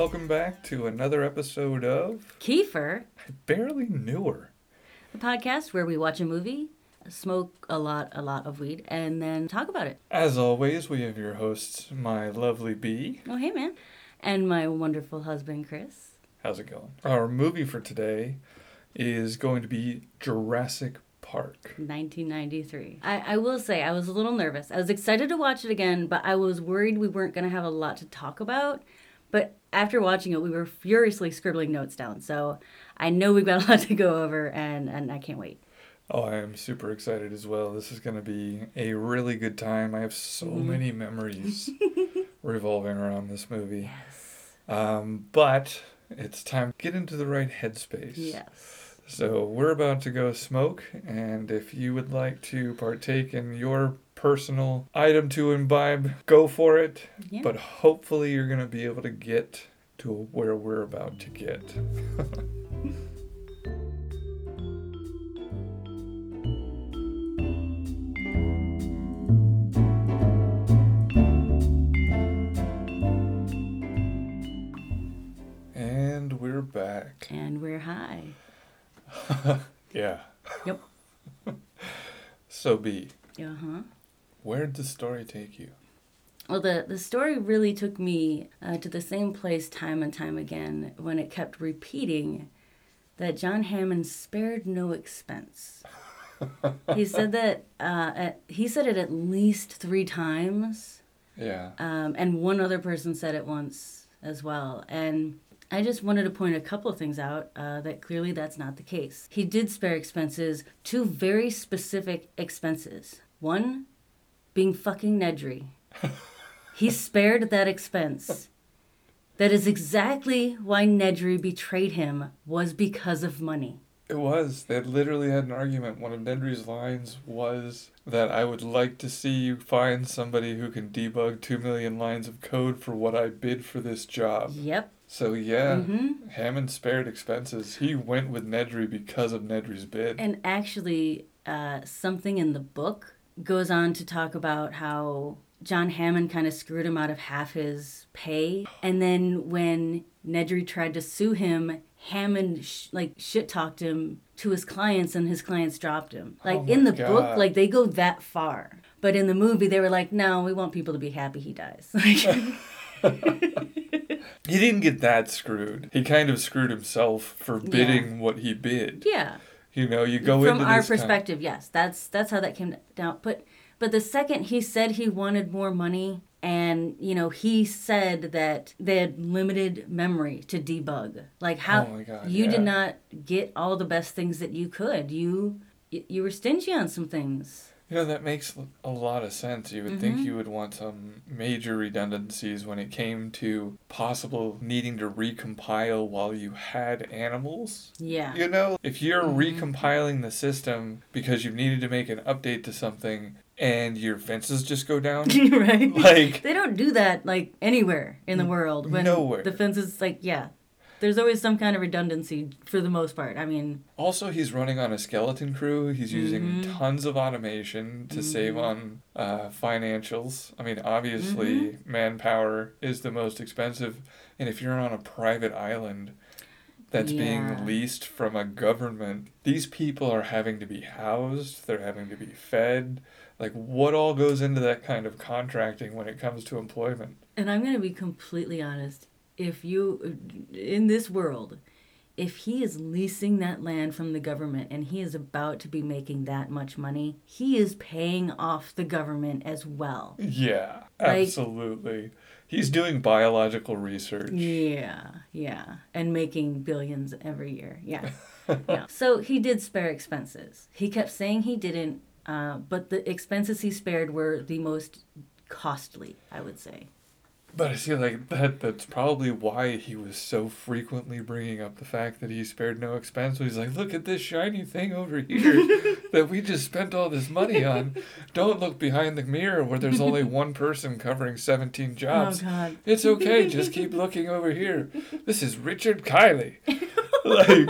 welcome back to another episode of Kiefer, I Barely Knew Her. the podcast where we watch a movie, smoke a lot, a lot of weed, and then talk about it. As always, we have your hosts, my lovely B. Oh, hey, man. And my wonderful husband, Chris. How's it going? Our movie for today is going to be Jurassic Park. 1993. I, I will say, I was a little nervous. I was excited to watch it again, but I was worried we weren't going to have a lot to talk about. But after watching it, we were furiously scribbling notes down. So I know we've got a lot to go over, and, and I can't wait. Oh, I am super excited as well. This is going to be a really good time. I have so many memories revolving around this movie. Yes. Um, but it's time to get into the right headspace. Yes. So we're about to go smoke, and if you would like to partake in your personal item to imbibe, go for it. Yeah. But hopefully, you're going to be able to get to where we're about to get. and we're back. And we're high. Yeah. Yep. So, B, Uh huh. Where'd the story take you? Well, the, the story really took me uh, to the same place time and time again when it kept repeating that John Hammond spared no expense. he said that uh, at, he said it at least three times, Yeah. um, and one other person said it once as well. And I just wanted to point a couple of things out uh, that clearly that's not the case. He did spare expenses, two very specific expenses. One being fucking Nedry. He spared that expense. That is exactly why Nedry betrayed him was because of money. It was. They literally had an argument. One of Nedry's lines was that I would like to see you find somebody who can debug two million lines of code for what I bid for this job. Yep. So yeah, Mm-hmm. Hammond spared expenses. He went with Nedry because of Nedry's bid. And actually, uh, something in the book goes on to talk about how John Hammond kind of screwed him out of half his pay. And then when Nedry tried to sue him, Hammond sh- like shit talked him to his clients and his clients dropped him. Oh like Oh in the book, like they go that far. But in the movie, they were like, no, we want people to be happy he dies. he didn't get that screwed. He kind of screwed himself for bidding what he bid. yeah. You know, you go from into our perspective yes. That's that's how that came down. But but the second he said he wanted more money and you know he said that they had limited memory to debug. Like how Oh God, you yeah. did not get all the best things that you could. You you were stingy on some things You know, that makes a lot of sense. You would think Mm-hmm. you would want some major redundancies when it came to possible needing to recompile while you had animals. yeah You know, if you're Mm-hmm. recompiling the system because you've needed to make an update to something and your fences just go down, right like, they don't do that like anywhere in the world when nowhere. the fences like yeah there's always some kind of redundancy for the most part i mean also he's running on a skeleton crew. He's using Mm-hmm. tons of automation to save on uh, financials. I mean, obviously, Mm-hmm. manpower is the most expensive. And if you're on a private island that's Yeah. being leased from a government, these people are having to be housed, they're having to be fed. Like, what all goes into that kind of contracting when it comes to employment? And I'm going to be completely honest. If you, in this world, if he is leasing that land from the government and he is about to be making that much money, he is paying off the government as well. Yeah, Like- absolutely. He's doing biological research. Yeah, yeah. And making billions every year. Yeah. yeah. So he did spare expenses. He kept saying he didn't, uh, but the expenses he spared were the most costly, I would say. But I feel like that that's probably why he was so frequently bringing up the fact that he spared no expense. He's like, look at this shiny thing over here that we just spent all this money on. Don't look behind the mirror where there's only one person covering 17 jobs. Oh, God. It's okay, just keep looking over here. This is Richard Kiley. like,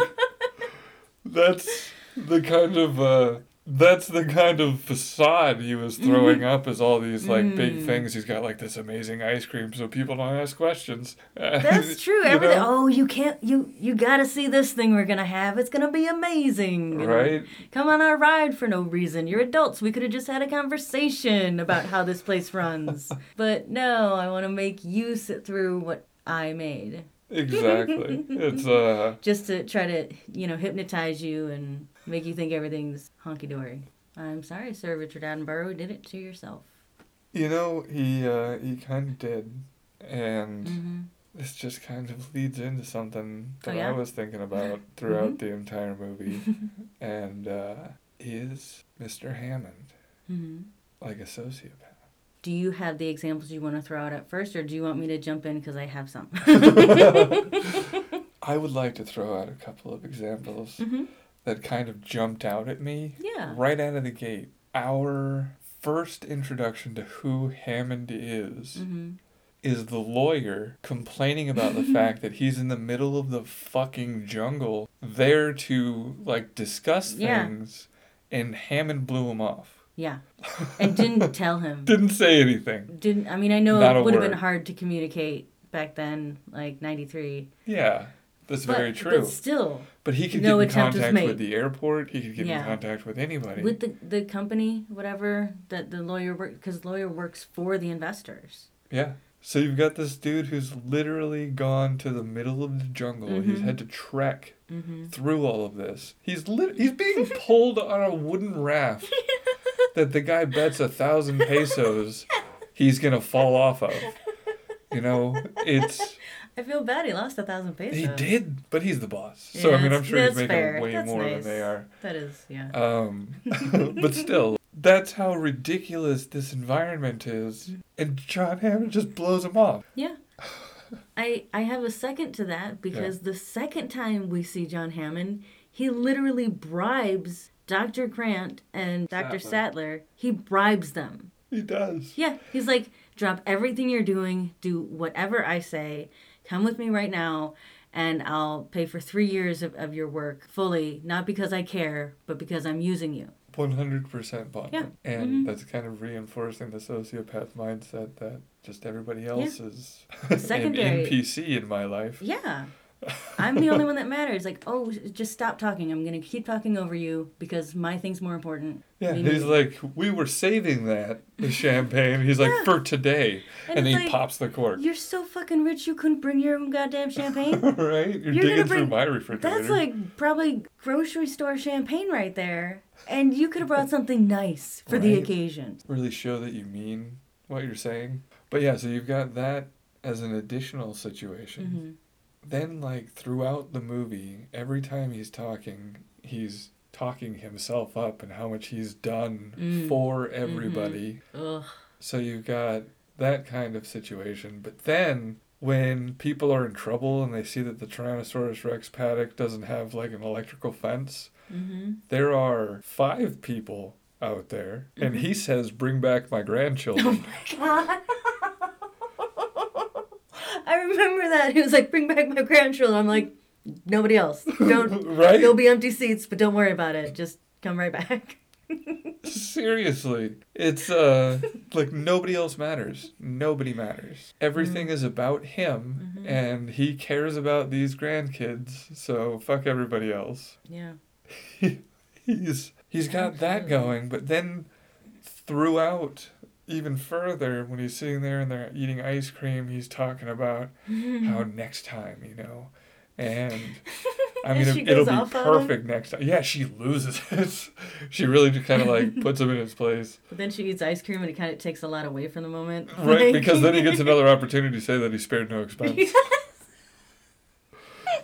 that's the kind of uh, that's the kind of facade he was throwing up as all these like Mm. big things. He's got like this amazing ice cream, so people don't ask questions. That's true. Everything. know? Oh, you can't. You you gotta see this thing we're gonna have. It's gonna be amazing. you know? Right? Come on our ride for no reason. You're adults. We could have just had a conversation about how this place runs. but no, I want to make you sit through what I made. Exactly. it's uh Just to try to, you know, hypnotize you and make you think everything's honky dory. I'm sorry, Sir Richard Attenborough. Did it to yourself. you know, he uh he kind of did. And hmm this just kind of leads into something that Oh, yeah? I was thinking about throughout the entire movie. and uh is Mr. Hammond hmm like a sociopath? Do you have the examples you want to throw out at first, or do you want me to jump in because I have some? I would like to throw out a couple of examples Mhm. That kind of jumped out at me Yeah. right out of the gate. Our first introduction to who Hammond is hmm is the lawyer complaining about the fact that he's in the middle of the fucking jungle there to like discuss Yeah. things and Hammond blew him off. Yeah. And didn't tell him. Didn't say anything. Didn't I mean I know Not it would have been hard to communicate back then, like ninety three. Yeah. That's But, very true. But still, But he could no get in contact with the airport. He could get Yeah. in contact with anybody. with the the company, whatever that the lawyer work because lawyer works for the investors. yeah. So you've got this dude who's literally gone to the middle of the jungle. He's Mhm. had to trek Mm-hmm. through all of this. He's lit- he's being pulled on a wooden raft that the guy bets a thousand pesos he's gonna fall off of. You know, it's I feel bad. He lost a thousand pesos. he did, but he's the boss. So Yeah, I mean, I'm sure he's making fair. way That's more nice. than they are. That is, yeah. Um, but still, that's how ridiculous this environment is, and John Hammond just blows him off. Yeah. I I have a second to that because the second time we see John Hammond, he literally bribes Dr. Grant and Dr. Sattler. He bribes them. He does. Yeah, he's like, drop everything you're doing, do whatever I say, come with me right now, and I'll pay for three years of, of your work fully, not because I care, but because I'm using you. One hundred percent bought Yeah. it. and Mhm. that's kind of reinforcing the sociopath mindset that just everybody else is Secondary. an NPC in my life. Yeah. I'm the only one that matters. Like, oh, just stop talking. I'm going to keep talking over you because my thing's more important. Yeah, We he's like, we were saving that the champagne. He's like, for today, And and, he like, pops the cork. You're so fucking rich you couldn't bring your own goddamn champagne? right? You're, You're gonna digging through bring- my refrigerator. That's like probably grocery store champagne right there. And you could have brought something nice for the occasion. really show that you mean what you're saying. But yeah, so you've got that as an additional situation. hmm Then, like, throughout the movie, every time he's talking, he's talking himself up and how much he's done Mm. for everybody. Ugh. So you've got that kind of situation. But then, when people are in trouble and they see that the Tyrannosaurus Rex paddock doesn't have, like, an electrical fence, hmm there are five people out there, and Mm-hmm. he says, Bring back my Oh grandchildren. I remember that. He was like, bring back my grandchildren. I'm like, nobody else. Don't. right? There'll be empty seats, but don't worry about it. Just come right back. Seriously. It's uh like nobody else matters. Nobody matters. Everything Mm-hmm. is about him and he cares about these grandkids, so fuck everybody else. Yeah. He's he's got that going, but then throughout even further when he's sitting there and they're eating ice cream, he's talking about how next time, you know. And I mean, And it, it'll be perfect next time. Yeah, she loses it. she really just kind of like puts him in his place. But then she eats ice cream and it kind of takes a lot away from the moment. Right, Like- because then he gets another opportunity to say that he spared no expense.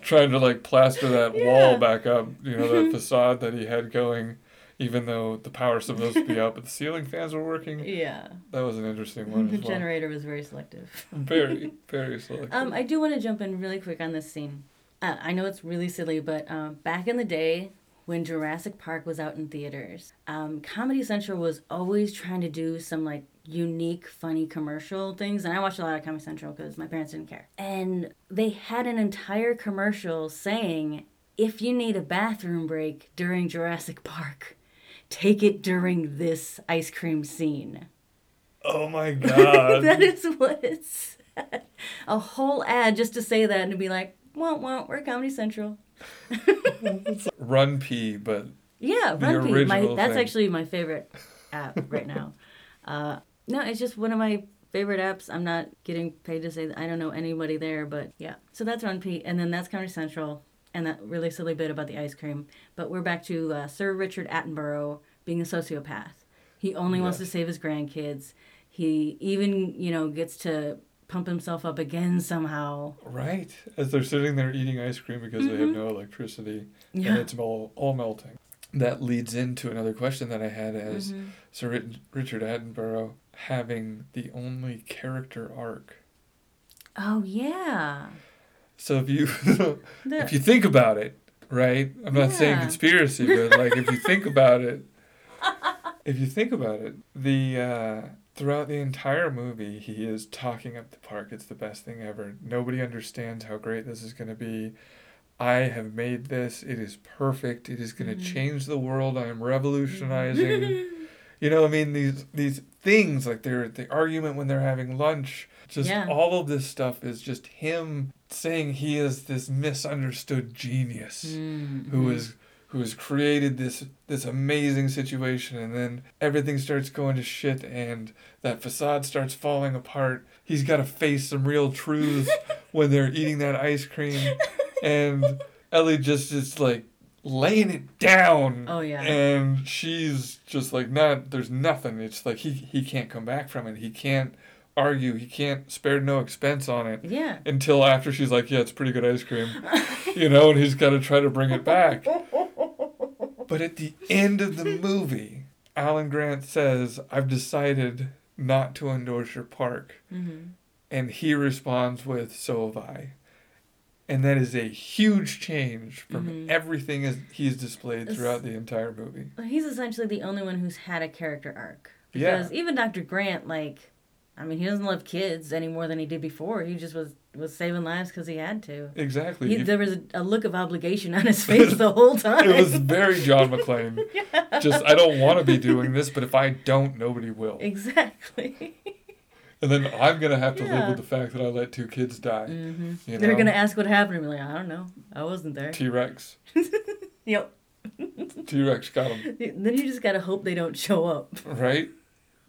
Trying to like plaster that Yeah. wall back up, you know, that facade that he had going, even though the power's supposed to be out, but the ceiling fans were working. yeah. That was an interesting one The well. generator was very selective. Very, very selective. Um, I do want to jump in really quick on this scene. Uh, I know it's really silly, but um, back in the day when Jurassic Park was out in theaters, um, Comedy Central was always trying to do some like unique, funny commercial things. And I watched a lot of Comedy Central because my parents didn't care. And they had an entire commercial saying, if you need a bathroom break during Jurassic Park, take it during this ice cream scene. Oh my god. that is what it said. A whole ad just to say that and to be like, won't, won't, we're Comedy Central. RunPee, but Yeah, RunPee. My, that's thing. actually my favorite app right now. Uh, no, it's just one of my favorite apps. I'm not getting paid to say that. I don't know anybody there, but yeah. So that's RunPee, and then that's Comedy Central, and that really silly bit about the ice cream. But we're back to uh, Sir Richard Attenborough being a sociopath. He only wants to save his grandkids. He even, you know, gets to pump himself up again somehow. right as they're sitting there eating ice cream because they have no electricity and it's all, all melting. That leads into another question that I had as Mm-hmm. Sir Richard Attenborough having the only character arc. Oh yeah. So if you if you think about it, right? I'm not saying conspiracy, but like if you think about it, if you think about it, the uh, throughout the entire movie, he is talking up the park. It's the best thing ever. Nobody understands how great this is going to be. I have made this. It is perfect. It is going to change the world. I am revolutionizing. You know, I mean these these things like their the argument when they're having lunch. Just Yeah. all of this stuff is just him saying he is this misunderstood genius Mm, who is who has created this this amazing situation and then everything starts going to shit and that facade starts falling apart. He's got to face some real truths when they're eating that ice cream and Ellie just is like laying it down. Oh, yeah. And she's just like not there's nothing. It's like he he can't come back from it. He can't argue. He can't spare no expense on it Yeah. until after she's like, "Yeah, it's pretty good ice cream," you know, and he's got to try to bring it back. But at the end of the movie, Alan Grant says, "I've decided not to endorse your park," Mm-hmm. and he responds with, "So have I." And that is a huge change from Mhm. everything as he's displayed throughout the entire movie. He's essentially the only one who's had a character arc. Yeah. Because even Dr. Grant, like, I mean, he doesn't love kids any more than he did before. He just was was saving lives because he had to. Exactly. He, He- there was a, a look of obligation on his face the whole time. it was very John McClane. Just I don't want to be doing this, but if I don't, nobody will. exactly. And then I'm gonna have to live with the fact that I let two kids die. hmm You They're gonna ask what happened. and be like, I don't know. I wasn't there. T Rex. Yep. T Rex got him. Then you just gotta hope they don't show up. Right?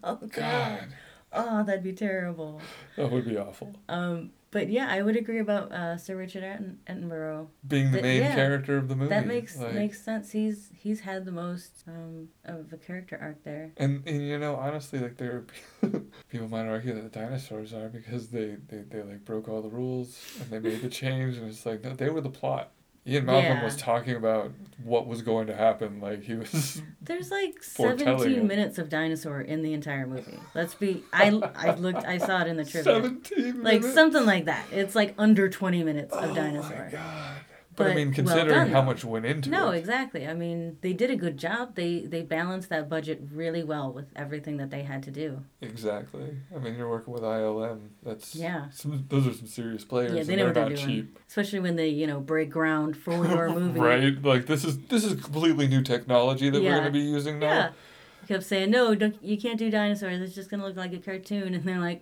Oh God. God. Oh, that'd be terrible. That would be awful. Um, but yeah, I would agree about uh, Sir Richard Atten- Attenborough. Being the Th- main yeah. character of the movie. That makes like- makes sense. He's he's had the most um, of a character arc there. And, and you know, honestly, like there, are people might argue that the dinosaurs are because they, they, they like broke all the rules and they made the change, and it's like no, they were the plot. Ian Malcolm Yeah. was talking about what was going to happen. Like he was There's like 17 it. minutes of dinosaur in the entire movie. Let's be. I I looked. I saw it in the trivia. seventeen minutes. Like something like that. It's like under 20 minutes of Oh dinosaur. my god! But, I But mean, well considering done, how much went into No, it. No, exactly. I mean, they did a good job. They they balanced that budget really well with everything that they had to do. Exactly. I mean, you're working with ILM. That's Yeah. Some, those are some serious players, Yeah, they know they're what they're doing. cheap. Especially when they, you know, break ground for your movie. Right? Like this is this is completely new technology that we're going to be using now. Yeah. You kept saying, no, don't, you can't do dinosaurs. It's just going to look like a cartoon. And they're like,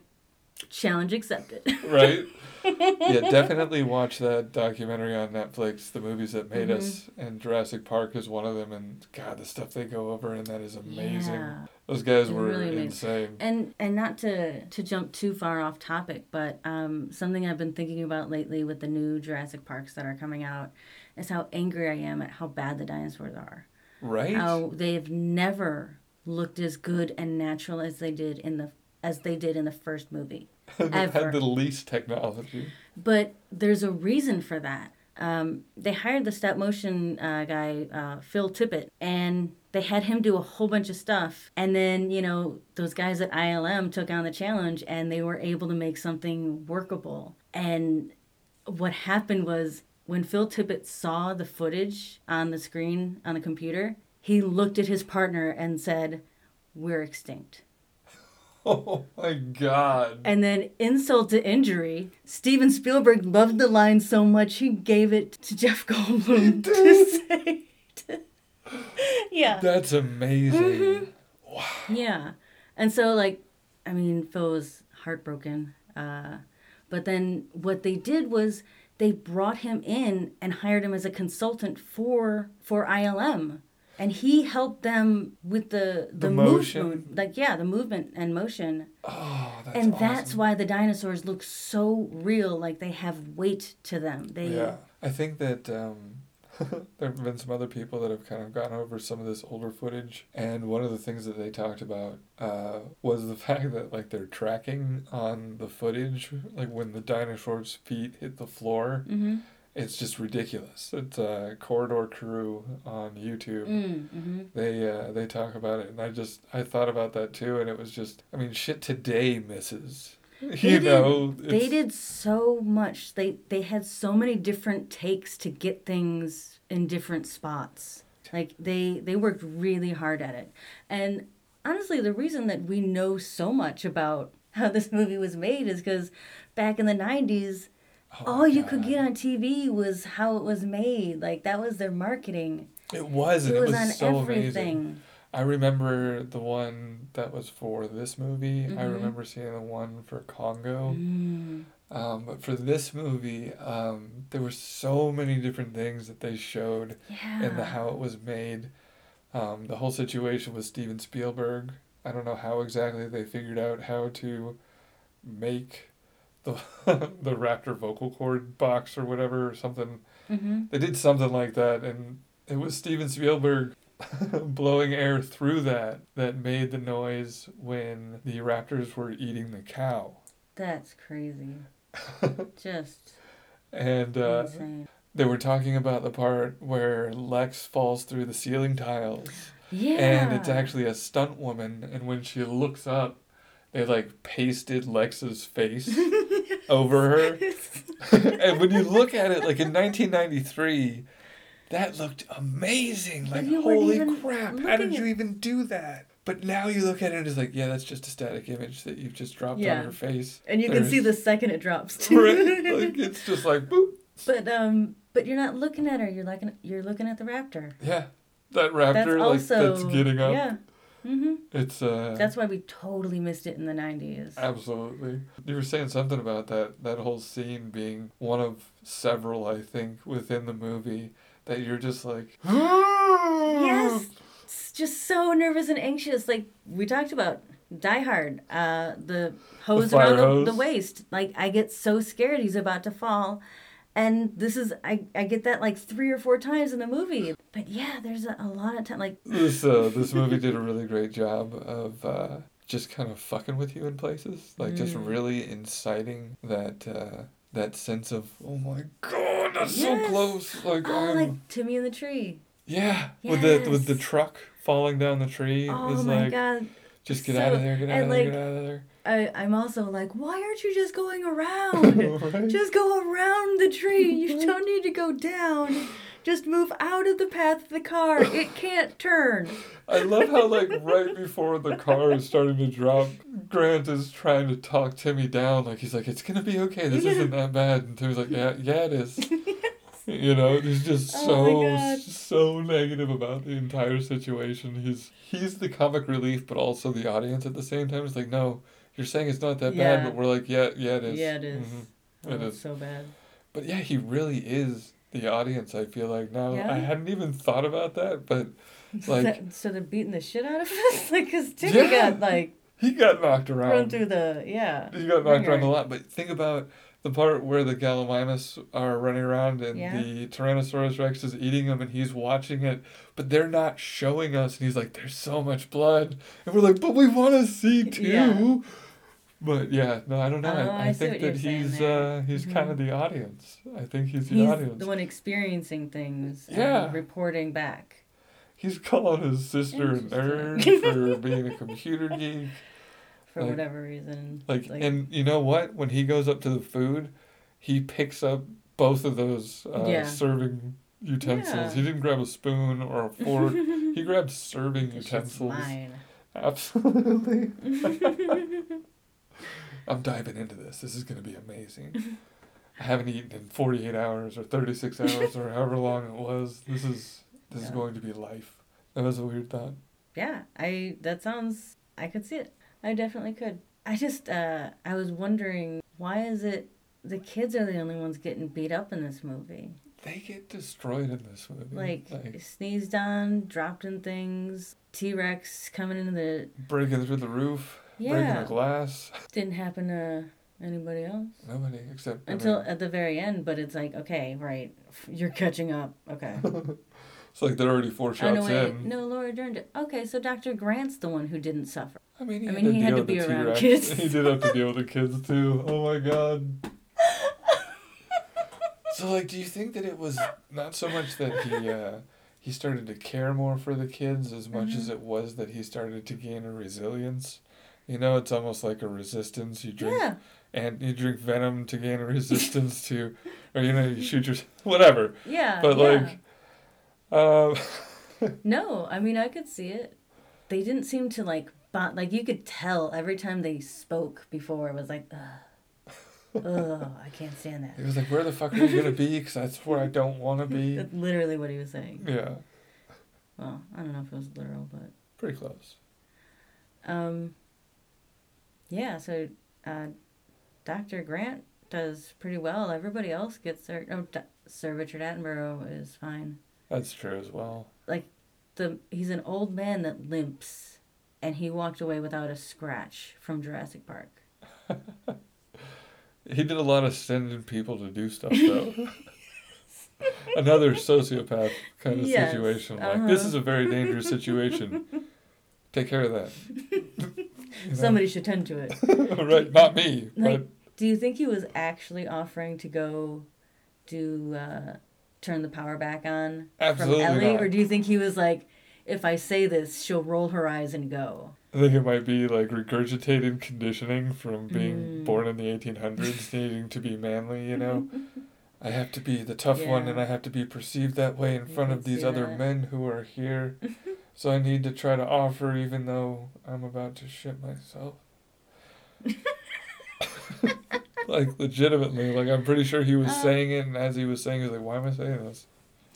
challenge accepted. Right? yeah, definitely watch that documentary on Netflix, The Movies That Made Mm-hmm. Us, and Jurassic Park is one of them. And God, the stuff they go over, and that is amazing. Yeah. Those guys were really insane. And and not to to jump too far off topic, but um, something I've been thinking about lately with the new Jurassic Parks that are coming out is how angry I am at how bad the dinosaurs are. Right? How they've never looked as good and natural as they did in the as they did in the first movie. they had the least technology. But there's a reason for that. Um, they hired the stop motion uh, guy, uh, Phil Tippett, and they had him do a whole bunch of stuff. And then, you know, those guys at ILM took on the challenge and they were able to make something workable. And what happened was when Phil Tippett saw the footage on the screen on the computer, he looked at his partner and said, We're extinct. Oh my God. And then, insult to injury, Steven Spielberg loved the line so much he gave it to Jeff Goldblum to say. yeah. That's amazing. Mhm. Wow. Yeah. And so, like, I mean, Phil was heartbroken. Uh, but then what they did was they brought him in and hired him as a consultant for for ILM. And he helped them with the the, The motion? movement, like yeah, the movement and motion, Oh, that's and awesome. that's why the dinosaurs look so real, like they have weight to them. They Yeah, I think that um, there have been some other people that have kind of gone over some of this older footage, and one of the things that they talked about uh, was the fact that like they're tracking on the footage, like when the dinosaur's feet hit the floor, Mm-hmm. It's just ridiculous. It's uh, Corridor Crew on YouTube. Mm, mm-hmm. They uh, they talk about it, and I just I thought about that too, and it was just I mean shit today misses. You did- know, They did so much. They they had so many different takes to get things in different spots. Like they they worked really hard at it. And honestly, the reason that we know so much about how this movie was made is because back in the '90s, oh all my you could get on TV was how it was made. Like that was their marketing. It was, and It it was, was, on so everything. amazing. I remember the one that was for this movie. I Mhm. remember seeing the one for Congo. Mm. Um, but for this movie, um, there were so many different things that they showed Yeah. in the how it was made. Um, the whole situation with Steven Spielberg. I don't know how exactly they figured out how to make the the Raptor vocal cord box or whatever or something hmm they did something like that, and it was Steven Spielberg blowing air through that that made the noise when the raptors were eating the cow. That's crazy. Just And uh, insane. they were talking about the part where Lex falls through the ceiling tiles, Yeah. and it's actually a stunt woman, and when she looks up, they like pasted Lex's face over her. and when you look at it, like in 1993, that looked amazing. Like, holy crap, how did you even do that? But now you look at it, and it's like, yeah, that's just a static image that you've just dropped Yeah. on her face. And you can see the second it drops too. Right? Like, it's just like, boop. but um, but you're not looking at her. You're looking. You're looking at the raptor. Yeah. That raptor, That's like, also that's getting up. Yeah. Hmm It's, uh, That's why we totally missed it in the '90s. Absolutely. You were saying something about that that whole scene being one of several, I think, within the movie that you're just like Yes. It's just so nervous and anxious. Like we talked about Die Hard, uh, the hose fire around the, hose. the waist. Like I get so scared he's about to fall. And this is I, I get that like three or four times in the movie. But yeah, there's a, a lot of time like This uh, this movie did a really great job of uh, just kind of fucking with you in places, like just Mm. really inciting that uh, that sense of oh my god, that's so close. Like oh I'm like Timmy in the tree. yeah, yes. with the with the truck falling down the tree. Oh is my like god. just get So- out of there, get out of there, like, get out of there. I, I'm also like, why aren't you just going around? Right? Just go around the tree. You don't need to go down. Just move out of the path of the car. It can't turn. I love how like right before the car is starting to drop, Grant is trying to talk Timmy down. Like he's like, "It's gonna be okay. This Yeah. isn't that bad." And Timmy's like, "Yeah, yeah, it is." You know, he's just Oh so so negative about the entire situation. He's he's the comic relief, but also the audience at the same time. It's like, no, you're saying it's not that Yeah. bad, but we're like, yeah, yeah, it is. Yeah, it is. Mhm. Oh, It it's so bad. But yeah, he really is the audience. I feel like now Yeah. I hadn't even thought about that, but like so, so they're beating the shit out of us? like, because Timmy Yeah. got, like, he got knocked around. thrown through the, yeah. He got knocked around a lot, but think about the part where the Gallimimus are running around and Yeah. the Tyrannosaurus Rex is eating them and he's watching it, but they're not showing us. And he's like, "There's so much blood," and we're like, "But we want to see too." But yeah, no, I don't know. Oh, I, I, I think that he's uh, he's Mhm. kind of the audience. I think he's the He's audience. the one experiencing things. and Yeah. reporting back. He's calling his sister a nerd for being a computer geek. For Like- whatever reason. Like, and you know what? When he goes up to the food, he picks up both of those uh, Yeah. serving utensils. Yeah. He didn't grab a spoon or a fork. he grabbed serving utensils. Absolutely. I'm diving into this. This is going to be amazing. I haven't eaten in 48 hours or 36 hours or however long it was. This is this is going to be life That was a weird thought. Yeah, I that sounds I could see it. I definitely could. I just uh I was wondering why is it the kids are the only ones getting beat up in this movie? They get destroyed in this movie. Like, sneezed on, dropped in things, T Rex coming into the breaking through the roof, breaking Yeah. glass. didn't happen to anybody else. Nobody except I Until mean, at the very end, but it's like, okay, right, you're catching up. Okay. it's like they're already four shots no, wait, in. no, Laura Dern did. Okay, so Dr. Grant's the one who didn't suffer. I mean, he I had mean, to he had to be around T-Rex. kids. He did have to deal with the kids too. Oh my god. So like, do you think that it was not so much that he uh, he started to care more for the kids as much Mm-hmm. as it was that he started to gain a resilience? You know, it's almost like a resistance. You drink Yeah. and you drink venom to gain a resistance to, or you know, you shoot your whatever. Yeah. But yeah. like, um, No, I mean I could see it. They didn't seem to like bond. Like you could tell every time they spoke before. It was like, ugh, ugh, I can't stand that. he was like, "Where the fuck are you gonna be? Because that's where I don't want to be." That's literally what he was saying. Yeah, Well, I don't know if it was literal, but pretty close. um, yeah. So, uh, Doctor Grant does pretty well. Everybody else gets their. Oh, D- Sir Richard Attenborough is fine. That's true as well. Like, the he's an old man that limps, and he walked away without a scratch from Jurassic Park. He did a lot of sending people to do stuff though. Another sociopath kind of Yes, situation. Like this uh-huh. is a very dangerous situation. Take care of that. Somebody should tend to it. right? Not me, Like- but Do you think he was actually offering to go do uh, turn the power back on Absolutely from Ellie, not. or do you think he was like, if I say this, she'll roll her eyes and go? I think it might be like regurgitated conditioning from being Mm. born in the 1800s, needing to be manly, you know? I have to be the tough one and I have to be perceived that way in front of these other that. men who are here. So I need to try to offer even though I'm about to shit myself. like legitimately, like I'm pretty sure he was Uh. saying it and as he was saying he was like, Why am I saying this?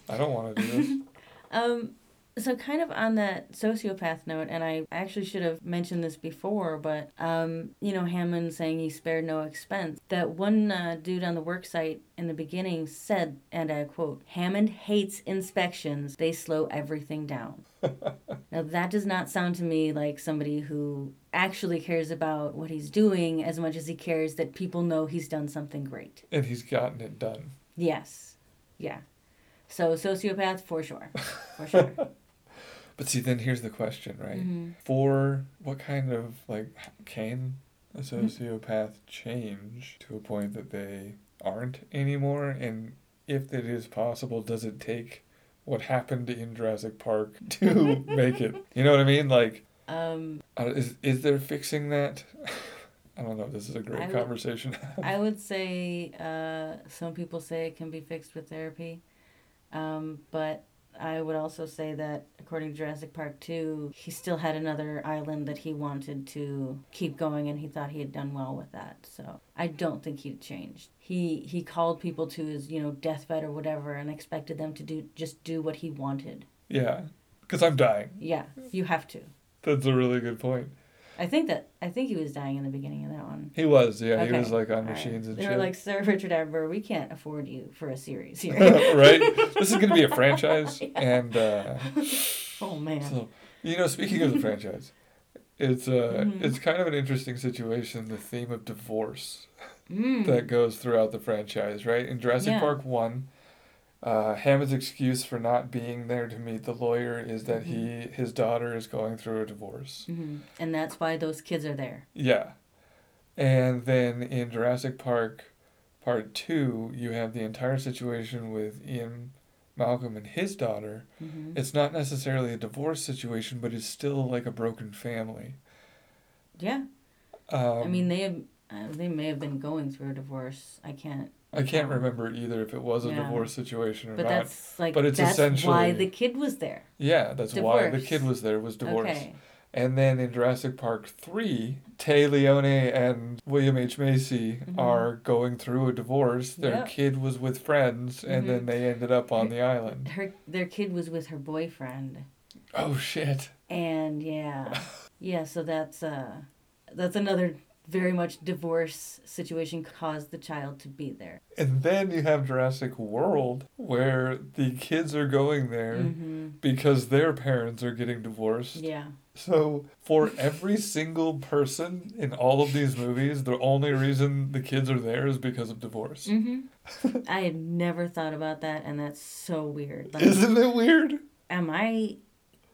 I don't want to do this. Um, so kind of on that sociopath note, and I actually should have mentioned this before, but um, you know, Hammond saying he spared no expense. That one uh, dude on the work site in the beginning said, and I quote, "Hammond hates inspections. They slow everything down." now that does not sound to me like somebody who actually cares about what he's doing as much as he cares that people know he's done something great. and he's gotten it done. Yes, yeah. So sociopath for sure, for sure. But see, then here's the question, right? Mhm. For what kind of like can a sociopath change to a point that they aren't anymore? And if it is possible, does it take what happened in Jurassic Park to make it? You know what I mean? Like, Um, is is there fixing that? I don't know. If this is a great I would- conversation. I would say uh, some people say it can be fixed with therapy, um, but I would also say that according to Jurassic Park 2, he still had another island that he wanted to keep going, and he thought he had done well with that. So I don't think he'd changed. He he called people to his you know deathbed or whatever, and expected them to do just do what he wanted. yeah, because I'm dying. Yeah, you have to. That's a really good point. I think that I think he was dying in the beginning of that one. He was, yeah. He was like on All right. machines and They shit. were like, Sir Richard Attenborough, we can't afford you for a series here. right? This is going to be a franchise, and uh, oh man. so you know, speaking of the franchise, it's uh, Mhm. it's kind of an interesting situation. The theme of divorce Mm. that goes throughout the franchise, right? In Jurassic Yeah. Park one, uh, Hammond's excuse for not being there to meet the lawyer is that he Mm-hmm. his daughter is going through a divorce. hmm And that's why those kids are there. Yeah. And then in Jurassic Park Part 2, you have the entire situation with Ian Malcolm and his daughter. hmm It's not necessarily a divorce situation, but it's still like a broken family. Yeah. Um, I mean, they have, uh, they may have been going through a divorce. I can't. I can't remember either if it was a Yeah. divorce situation or But not. that's like But it's that's why the kid was there. yeah, that's why the kid was there, was divorce. Okay. And then in Jurassic Park 3, Téa Leoni and William H. Macy Mhm. are going through a divorce. Their Yep. kid was with friends, and Mhm. then they ended up on the island. Her their kid was with her boyfriend, Oh shit. And yeah. Yeah, so that's uh that's another very much divorce situation caused the child to be there. And then you have Jurassic World, where the kids are going there hmm because their parents are getting divorced. Yeah. So, for every single person in all of these movies, the only reason the kids are there is because of divorce. hmm I had never thought about that, and that's so weird. Like, Isn't it weird? am I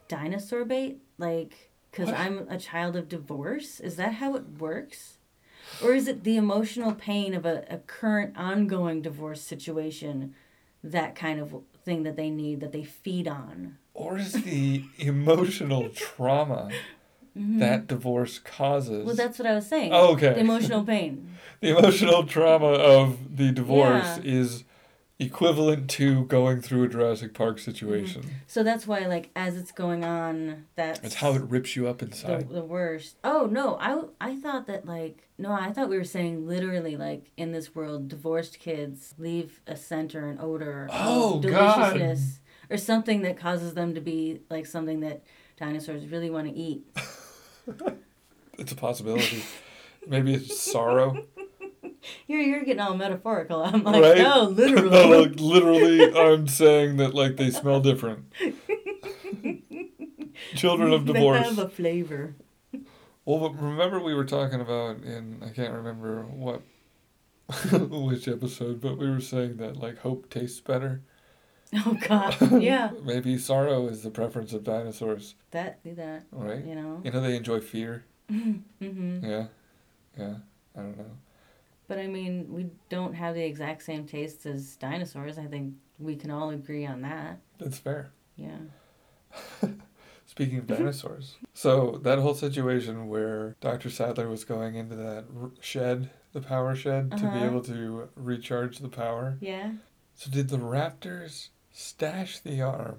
dinosaur bait? Like, because I'm a child of divorce? Is that how it works? Or is it the emotional pain of a, a current ongoing divorce situation, that kind of thing that they need, that they feed on? Or is the emotional trauma that divorce causes? Mm-hmm. Well, that's what I was saying. Oh, okay. The emotional pain. the emotional trauma of the divorce Yeah. is equivalent to going through a Jurassic Park situation. Mm-hmm. So that's why, like, as it's going on, that's It's how it rips you up inside. the worst. Oh no, I I thought that like no, I thought we were saying literally like in this world, divorced kids leave a scent or an odor Oh, of God. deliciousness or something that causes them to be like something that dinosaurs really want to eat. It's a possibility. Maybe it's sorrow. You're you're getting all metaphorical. I'm like, Right? no, literal. no, like literally, I'm saying that like they smell different. Children of They divorce. have a flavor. Well, but remember we were talking about in I can't remember what which episode, but we were saying that like hope tastes better. Oh God, yeah, Maybe sorrow is the preference of dinosaurs, that do that. right? You know. You know they enjoy fear. hmm Yeah, yeah. I don't know. But I mean, we don't have the exact same tastes as dinosaurs. I think we can all agree on that. That's fair. Yeah. Speaking of dinosaurs, so that whole situation where Dr. Sattler was going into that shed, the power shed, to be Uh-huh. able to recharge the power. Yeah. So did the raptors stash the arm?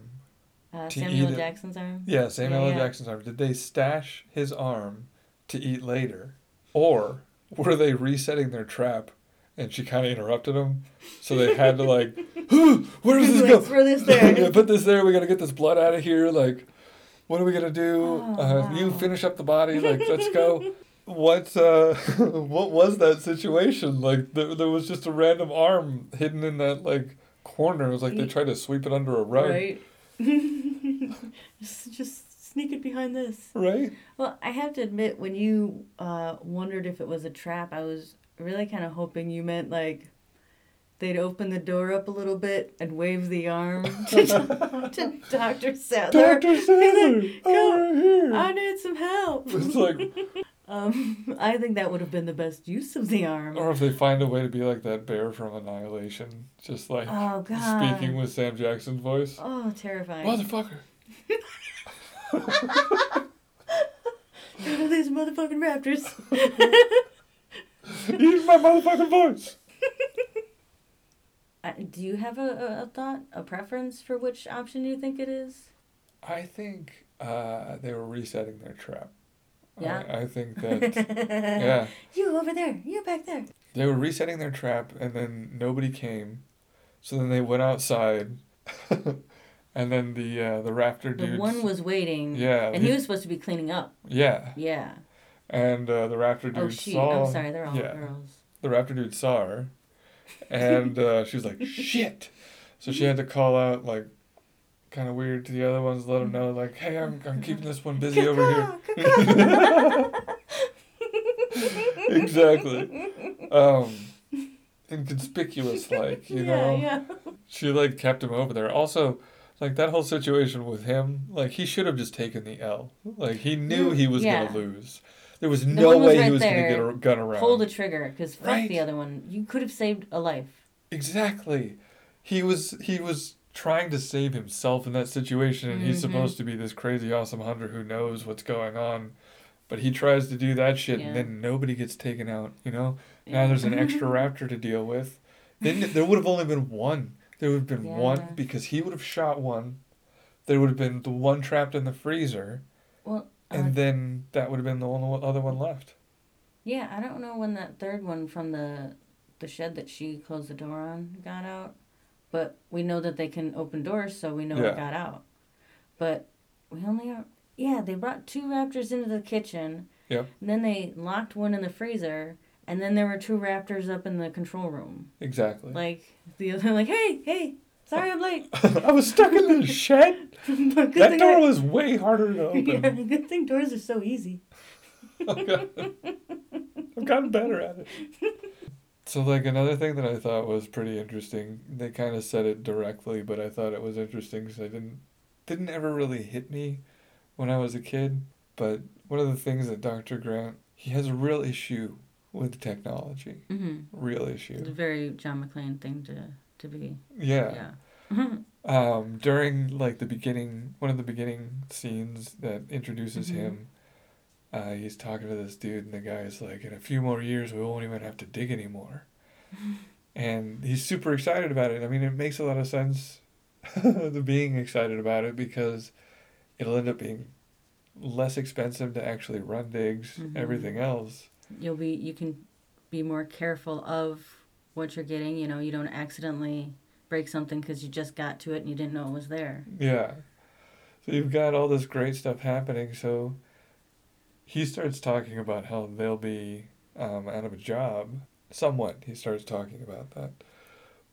Uh, To Samuel eat it. Jackson's arm. Yeah, Samuel Yeah, yeah. Jackson's arm. Did they stash his arm to eat later? Or were they resetting their trap and she kind of interrupted them? So they had to, like, where does this Like, go? throw this there. put this there. We got to get this blood out of here. Like, what are we to do? Oh, uh, You finish up the body. Like, let's go. What uh, what was that situation? Like, there, there was just a random arm hidden in that, like, corner. It was like they tried to sweep it under a rug. Right. just, just sneak it behind this. Right? Well, I have to admit, when you uh, wondered if it was a trap, I was really kind of hoping you meant like they'd open the door up a little bit and wave the arm to, to Dr. Sattler. Dr. Sattler, Come, over here. I need some help. It's like, Um, I think that would have been the best use of the arm. or if they find a way to be like that bear from Annihilation, just like Oh God. speaking with Sam Jackson's voice. Oh, terrifying. Motherfucker. Look at these motherfucking raptors. Use my motherfucking voice. Uh, do you have a, a, thought, a preference for which option you think it is? I think uh, they were resetting their trap. Yeah. I, I think that, yeah. You over there. You back there. They were resetting their trap and then nobody came. So then they went outside. And then the uh, the raptor dude. The one was waiting. Yeah. And he was supposed to be cleaning up. Yeah. Yeah. And uh, the raptor dude Oh, she. saw. I'm sorry. They're all yeah. girls. the raptor dude saw her and uh, she was like shit so she had to call out like kind of weird to the other ones let them know like hey i'm, I'm keeping this one busy over here exactly um inconspicuous like you know yeah, she like kept him over there also like that whole situation with him like he should have just taken the l like he knew he was Yeah. gonna lose there was The no one was way he was gonna get a gun around Pull the trigger, because fuck Right. the other one. You could have saved a life. Exactly. He was he was trying to save himself in that situation and he's Mhm. supposed to be this crazy awesome hunter who knows what's going on. But he tries to do that shit and then nobody gets taken out, you know? Yeah. Now there's an extra raptor to deal with. Then there would have only been one. There would have been Yeah. one because he would have shot one. There would have been the one trapped in the freezer Well, uh, and then that would have been the only other one left. yeah, I don't know when that third one from the the shed that she closed the door on got out, but we know that they can open doors, so we know Yeah. it got out. But we only are. Yeah, they brought two raptors into the kitchen. Yep. And then they locked one in the freezer, and then there were two raptors up in the control room. Exactly. Like the other, like, hey, hey, sorry I'm late. I was stuck in the shed. That door I- was way harder to open. yeah, good thing doors are so easy. I've gotten better at it. So, like, another thing that I thought was pretty interesting, they kind of said it directly, but I thought it was interesting because I didn't, didn't ever really hit me when I was a kid. But one of the things that Dr. Grant, he has a real issue with technology. Mm-hmm. Real issue. It's a very John McClane thing to to be. Yeah. Yeah. Um, during, like, the beginning, one of the beginning scenes that introduces Mhm. him, uh, he's talking to this dude, and the guy's like, in a few more years, we won't even have to dig anymore. and he's super excited about it. I mean, it makes a lot of sense, the being excited about it, because it'll end up being less expensive to actually run digs, Mhm. everything else. You'll be you can be more careful of what you're getting. You know, you don't accidentally break something because you just got to it and you didn't know it was there. Yeah. So you've got all this great stuff happening. So he starts talking about how they'll be um, out of a job. Somewhat, he starts talking about that.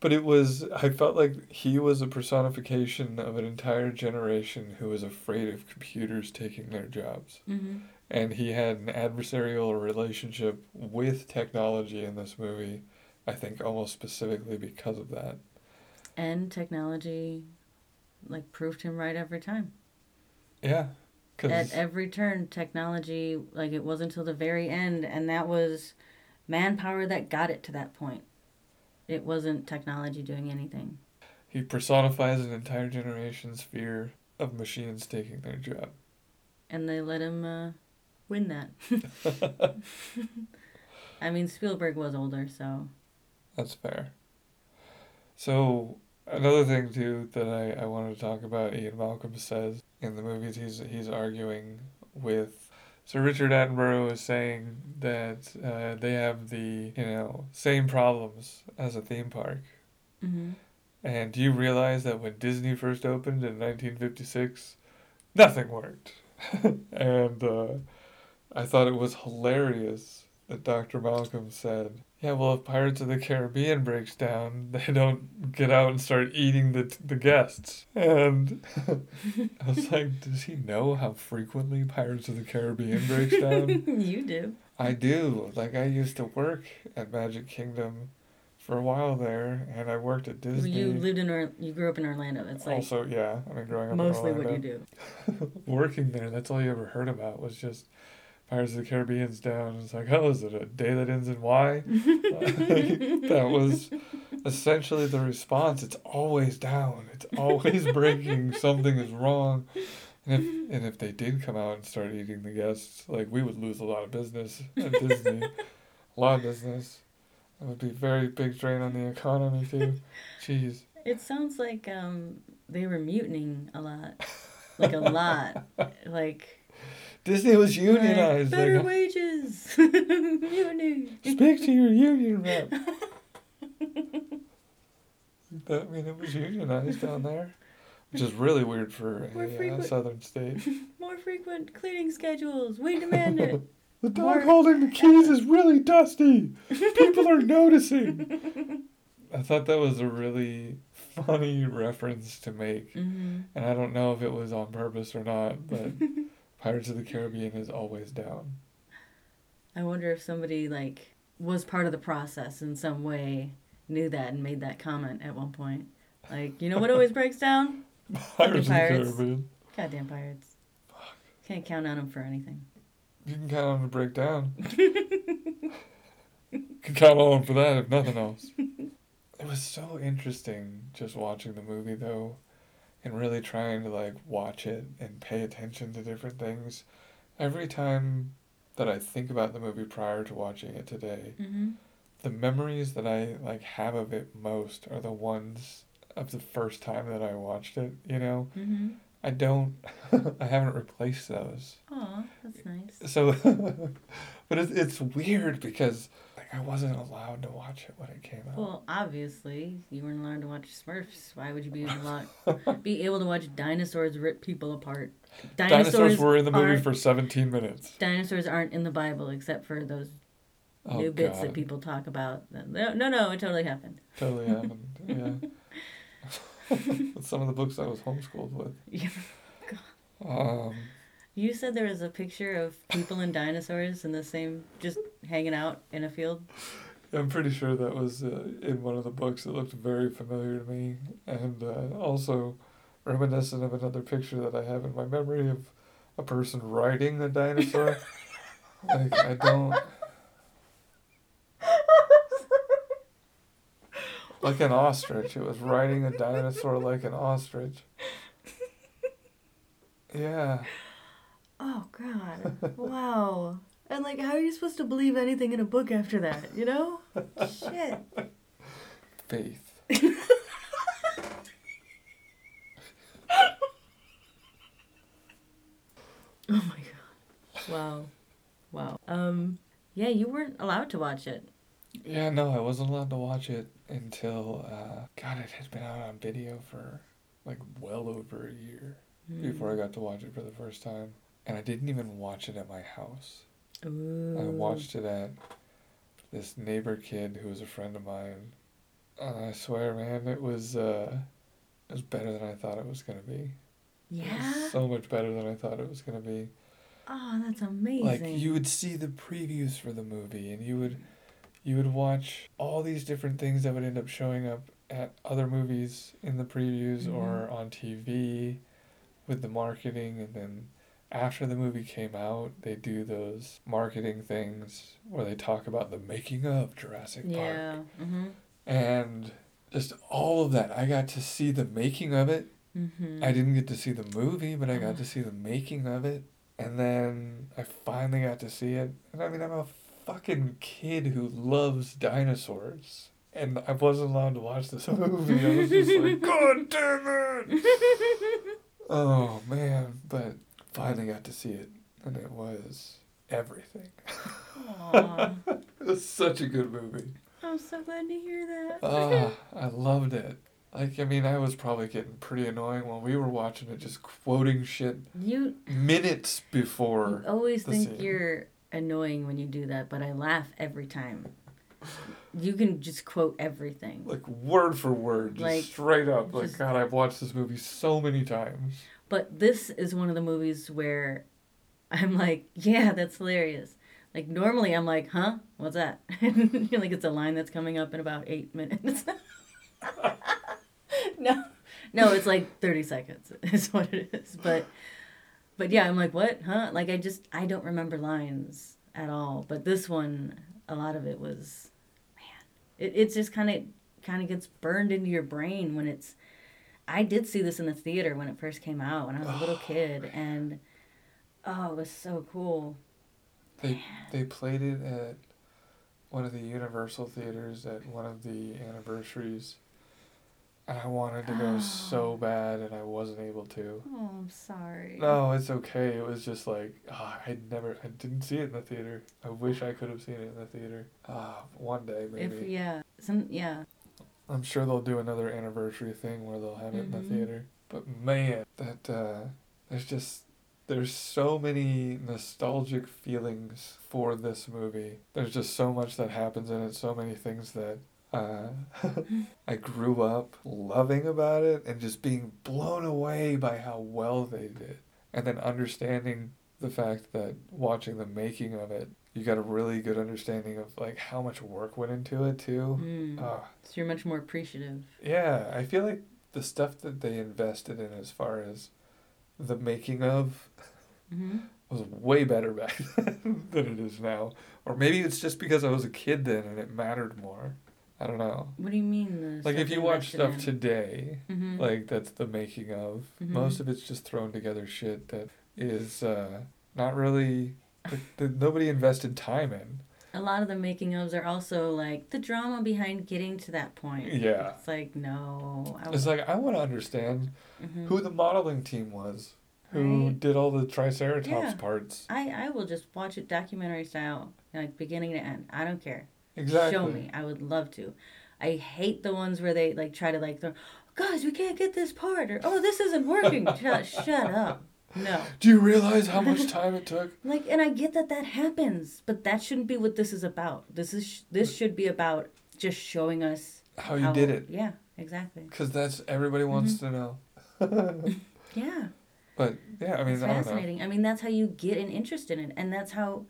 But it was, I felt like he was a personification of an entire generation who was afraid of computers taking their jobs. Mm-hmm. And he had an adversarial relationship with technology in this movie, I think almost specifically because of that. And technology, like, proved him right every time. Yeah. At every turn, technology, like, it wasn't until the very end, and that was manpower that got it to that point. It wasn't technology doing anything. He personifies an entire generation's fear of machines taking their job. And they let him uh, win that. I mean, Spielberg was older, so. That's fair. So another thing too that I, I wanted to talk about, Ian Malcolm says in the movies he's he's arguing with Sir Richard Attenborough is saying that uh, they have the you know same problems as a theme park. hmm And do you realize that when Disney first opened in 1956, nothing worked? and uh, I thought it was hilarious that Dr. Malcolm said, Yeah, well, if Pirates of the Caribbean breaks down, they don't get out and start eating the, the guests. And I was like, Does he know how frequently Pirates of the Caribbean breaks down? you do. I do. Like, I used to work at Magic Kingdom for a while there, and I worked at Disney. You lived in or you grew up in Orlando. It's like also, yeah, I mean, growing up mostly in what Orlando, you do. working there, that's all you ever heard about was just Pirates of the Caribbean's down. It's like, oh, is it a day that ends in Y? that was essentially the response. It's always down. It's always breaking. Something is wrong. And if and if they did come out and start eating the guests, like we would lose a lot of business at Disney, a lot of business. It would be a very big drain on the economy too. Jeez. It sounds like um they were mutinying a lot, like a lot, like Disney was unionized. better Like, wages, mutiny. speak to your union rep. That, I mean, it was unionized down there, which is really weird for a uh, southern state. More frequent cleaning schedules. We demand it. The dog More- holding the keys is really dusty. People are noticing. I thought that was a really funny reference to make, hmm and I don't know if it was on purpose or not, but Pirates of the Caribbean is always down. I wonder if somebody like was part of the process in some way, knew that and made that comment at one point. Like, you know what always breaks down? Pirates of the. Caribbean. Goddamn pirates. Fuck. Can't count on them for anything. You can count on them to break down. can count on them for that, if nothing else. It was so interesting just watching the movie, though, and really trying to, like, watch it and pay attention to different things. Every time that I think about the movie prior to watching it today, hmm the memories that I, like, have of it most are the ones of the first time that I watched it, you know? hmm I don't, I haven't replaced those. Aw, that's nice. So, but it's it's weird because I wasn't allowed to watch it when it came out. Well, obviously, you weren't allowed to watch Smurfs. Why would you be allowed be able to watch dinosaurs rip people apart? Dinosaurs, Dinosaurs were in the movie for 17 minutes. dinosaurs aren't in the Bible except for those Oh, new bits that people talk about. No, no, no, it totally happened. Totally happened. Yeah. Some of the books I was homeschooled with. Yeah. Um, You said there was a picture of people and dinosaurs in the same, just hanging out in a field. I'm pretty sure that was uh, in one of the books. It looked very familiar to me, and uh, also reminiscent of another picture that I have in my memory of a person riding a dinosaur. like I don't. Like an ostrich. It was riding a dinosaur like an ostrich. Yeah. Oh God! Wow. And like, how are you supposed to believe anything in a book after that? You know? Shit. Faith. Oh my God. Wow. Wow. Um. Yeah, you weren't allowed to watch it. Yeah, no, I wasn't allowed to watch it until uh God, it had been out on video for like well over a year before I got to watch it for the first time. And I didn't even watch it at my house. Ooh. I watched it at this neighbor kid who was a friend of mine. And I swear, man, it was uh it was better than I thought it was gonna be. Yeah. so much better than I thought it was gonna be. Oh, that's amazing. Like you would see the previews for the movie and you would you would watch all these different things that would end up showing up at other movies in the previews Mhm. or on TV with the marketing and then after the movie came out they do those marketing things where they talk about the making of Jurassic Park Yeah. Mm-hmm. and just all of that I got to see the making of it Mm-hmm. I didn't get to see the movie, but I got to see the making of it. And then I finally got to see it. And I mean, I'm a fucking kid who loves dinosaurs. And I wasn't allowed to watch this movie. I was just like, God damn it! Oh, man. But finally got to see it. And it was everything. It was such a good movie. I'm so glad to hear that. Ah, I loved it. Like, I mean, I was probably getting pretty annoying while we were watching it, just quoting shit you, minutes before. you always think scene. you're annoying when you do that, but I laugh every time. You can just quote everything. Like word for word, just Like, straight up. Like God, I've watched this movie so many times. But this is one of the movies where I'm like, yeah, that's hilarious. Like normally I'm like, huh? What's that? Like it's a line that's coming up in about eight minutes. no, no, it's like thirty seconds is what it is. But, but yeah, I'm like, what? Huh? Like I just I don't remember lines at all. But this one, a lot of it was, man, it it's just kind of kind of gets burned into your brain when it's. I did see this in the theater when it first came out when I was a little kid, and oh, it was so cool. They they played it at one of the Universal theaters at one of the anniversaries. And I wanted to go Oh. so bad, and I wasn't able to. Oh, I'm sorry. No, it's okay. It was just like ah, I never, I didn't see it in the theater. I wish I could have seen it in the theater. Ah, one day maybe. If yeah, some yeah. I'm sure they'll do another anniversary thing where they'll have it in Mhm. the theater. But man, that uh, there's just there's so many nostalgic feelings for this movie. There's just so much that happens in it. So many things that uh, I grew up loving about it and just being blown away by how well they did. And then understanding the fact that watching the making of it, you got a really good understanding of like how much work went into it too. Mm. Ah, So you're much more appreciative. yeah, I feel like the stuff that they invested in as far as the making of hmm was way better back then than it is now. Or maybe it's just because I was a kid then and it mattered more. I don't know. What do you mean? The Like if you watch stuff in? today, Mhm. like that's the making of, Mhm. most of it's just thrown together shit that is uh, not really that, that nobody invested time in. a lot of the making ofs are also like the drama behind getting to that point. Yeah. It's like no. It's like I want to understand Mhm. who the modeling team was, who Right. did all the Triceratops Yeah. parts. I I will just watch it documentary style, like beginning to end. I don't care. Exactly. Show me. I would love to. I hate the ones where they like try to like throw, guys, we can't get this part or oh this isn't working. shut shut up. No. Do you realize how much time it took? Like, and I get that that happens, but that shouldn't be what this is about. This is this should be about just showing us How you did it. Yeah, exactly. Because that's everybody wants Mm-hmm. to know. Yeah, But yeah, I mean, it's I don't know. fascinating. I mean, that's how you get an interest in it, and that's how,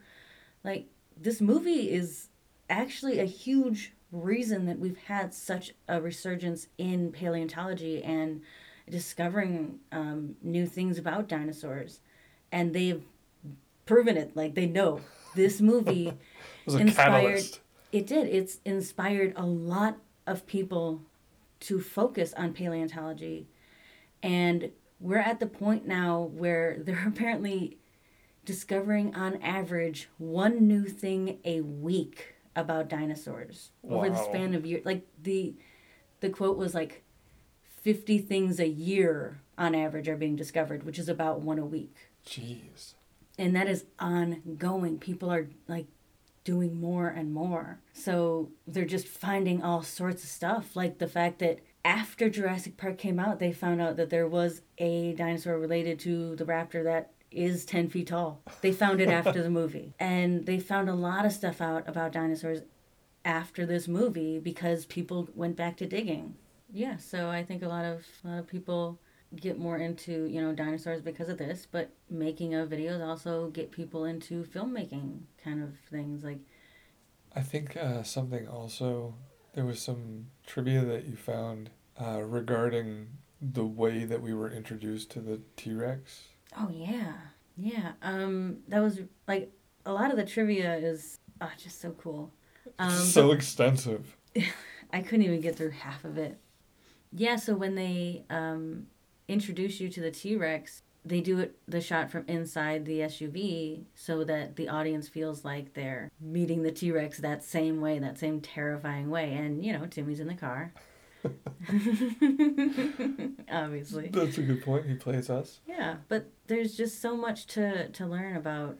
like, this movie is actually a huge reason that we've had such a resurgence in paleontology and discovering um, new things about dinosaurs, and they've proven it. Like they know this movie. Was inspired-. It did. It's inspired a lot of people to focus on paleontology. And we're at the point now where they're apparently discovering, on average, one new thing a week about dinosaurs over the span of years. Like the the quote was like 50 things a year on average are being discovered, which is about one a week. Jeez. and that is ongoing. People are like doing more and more. So they're just finding all sorts of stuff like the fact that after jurassic park came out they found out that there was a dinosaur related to the raptor that is 10 feet tall. They found it after the movie. And they found a lot of stuff out about dinosaurs after this movie because people went back to digging yeah so i think a lot of a lot of people get more into you know dinosaurs because of this but making of videos also get people into filmmaking kind of things like I think uh, something also, there was some trivia that you found uh, regarding the way that we were introduced to the T Rex. oh yeah yeah um that was like a lot of the trivia is oh, just so cool um so extensive. I couldn't even get through half of it. Yeah, so when they um, introduce you to the T Rex, they do it the shot from inside the SUV so that the audience feels like they're meeting the T Rex that same way, that same terrifying way. And you know, Timmy's in the car. Obviously. That's a good point. He plays us. Yeah, but there's just so much to to learn about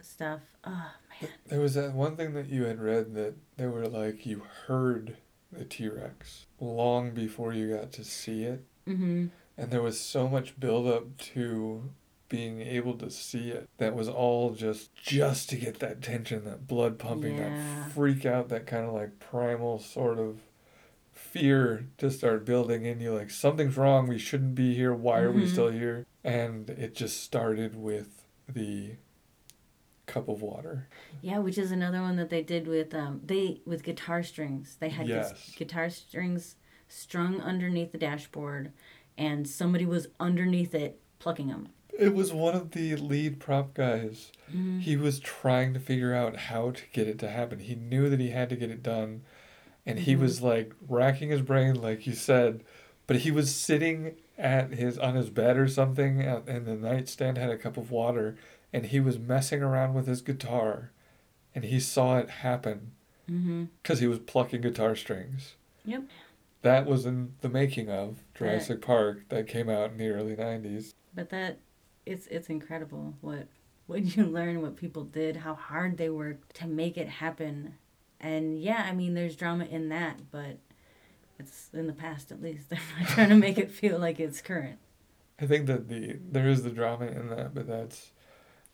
stuff. Oh man. There was that one thing that you had read that they were like, you heard the T Rex long before you got to see it. Mhm. And there was so much build up to being able to see it that was all just just to get that tension, that blood pumping, Yeah. that freak out, that kind of like primal sort of fear to start building in you like something's wrong, we shouldn't be here, why are we Mhm. still here? And it just started with the cup of water. Yeah, which is another one that they did with um they with guitar strings. They had gu- Yes. guitar strings strung underneath the dashboard, and somebody was underneath it plucking them. It was one of the lead prop guys. Mm-hmm. He was trying to figure out how to get it to happen. He knew that he had to get it done. And he Mhm. was like racking his brain, like you said. But he was sitting at his on his bed or something, and the nightstand had a cup of water, and he was messing around with his guitar, and he saw it happen Mm-hmm. because he was plucking guitar strings. Yep. That was in the making of Jurassic Park that came out in the early '90s. But that it's it's incredible what when you learn what people did, how hard they worked to make it happen. And yeah, I mean there's drama in that, but it's in the past at least. They're not trying to make it feel like it's current. I think that the there is the drama in that, but that's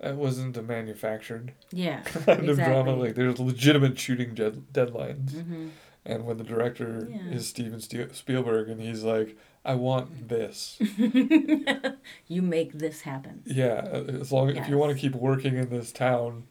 that wasn't a manufactured Yeah. kind of drama. Like there's legitimate shooting dead, deadlines, Mm-hmm. and when the director Yeah. is Steven Spielberg, and he's like, "I want this." you make this happen. yeah, as long if you want to keep working in this town,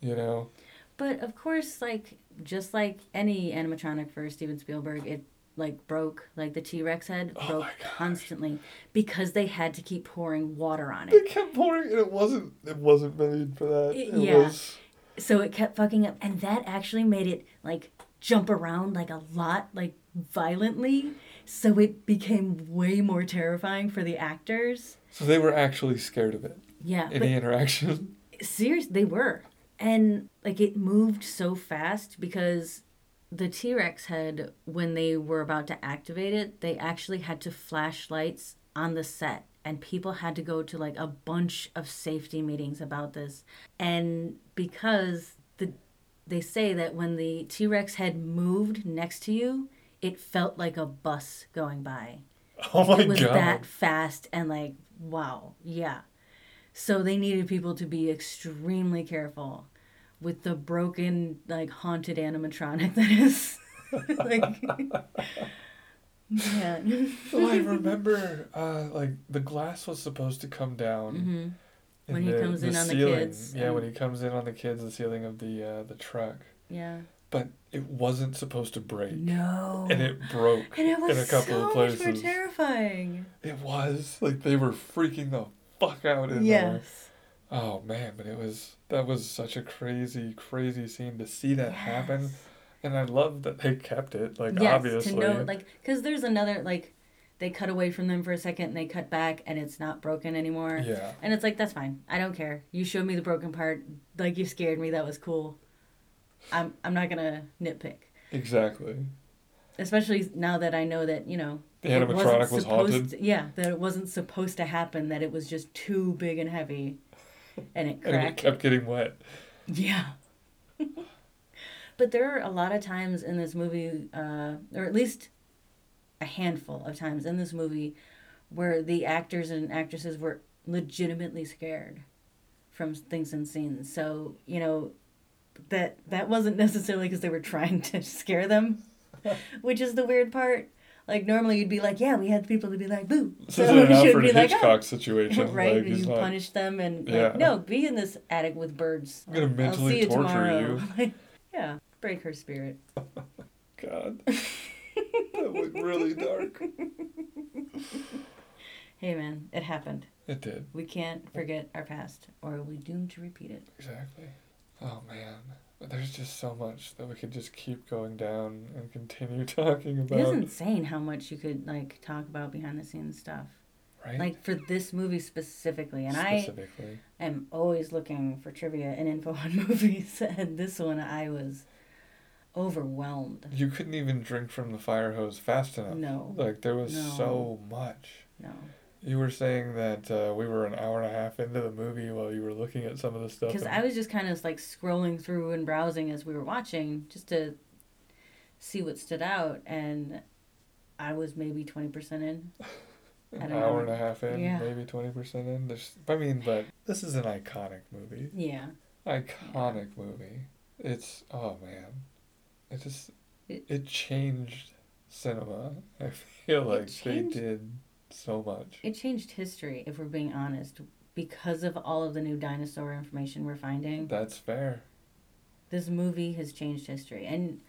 you know. But of course, like just like any animatronic for Steven Spielberg, it like broke. Like the T Rex head Oh broke constantly because they had to keep pouring water on it. They it. kept pouring, and it wasn't it wasn't made for that. It Yeah. was So it kept fucking up, and that actually made it like jump around like a lot, like violently. So it became way more terrifying for the actors. so they were actually scared of it. Yeah, Any interaction? serious they were and like it moved so fast because the t-rex head when they were about to activate it they actually had to flash lights on the set and people had to go to like a bunch of safety meetings about this. And because the they say that when the t-rex head moved next to you it felt like a bus going by. Oh my it was god! that fast and like wow yeah. So they needed people to be extremely careful with the broken, like haunted animatronic that is like man. well, I remember, uh, like the glass was supposed to come down. hmm in When he comes in on the ceiling. kids Yeah, when he comes in on the kids, the ceiling of the uh, the truck. Yeah. But it wasn't supposed to break, No. and it broke And it was in a couple so of much more places. terrifying. It was like they were freaking the fuck out in there. Yes. Oh man, but it was that was such a crazy, crazy scene to see that happen, and I love that they kept it. Like yes, obviously, to know like because there's another like they cut away from them for a second and they cut back and it's not broken anymore. yeah, And it's like that's fine. I don't care. You showed me the broken part. Like you scared me. That was cool. I'm I'm not gonna nitpick. exactly. Especially now that I know that you know The animatronic was haunted, to- yeah, that it wasn't supposed to happen. That it was just too big and heavy, and it and it kept getting wet. Yeah. but there are a lot of times in this movie, uh, or at least a handful of times in this movie, where the actors and actresses were legitimately scared from things and scenes. So you know, that that wasn't necessarily because they were trying to scare them, which is the weird part. Like normally you'd be like, yeah, we had people to be like, boo. This is an Alfred be like, Hitchcock "Oh." situation. right? Like you punish them and Yeah. like, no, be in this attic with birds. I'm gonna I'll mentally see you torture tomorrow. you. yeah, break her spirit. God, that went really dark. Hey man, it happened. It did We can't forget our past, or we doomed to repeat it. exactly. Oh man, there's just so much that we could just keep going down and continue talking about. It is insane how much you could like talk about behind the scenes stuff. Right. Like for this movie specifically, and I Specifically. am always looking for trivia and info on movies, and this one I was overwhelmed. You couldn't even drink from the fire hose fast enough. No, Like there was No. so much. no. You were saying that uh, we were an hour and a half into the movie while you were looking at some of the stuff. Because I was just kind of like scrolling through and browsing as we were watching just to see what stood out, and I was maybe 20% in. I an hour know. and a half in, Yeah. maybe twenty percent in. There's, I mean, but this is an iconic movie. Yeah. Iconic movie. It's oh man, it just It- it, changed cinema. I feel like they did so much. It changed history, if we're being honest, because of all of the new dinosaur information we're finding. That's fair. This movie has changed history. And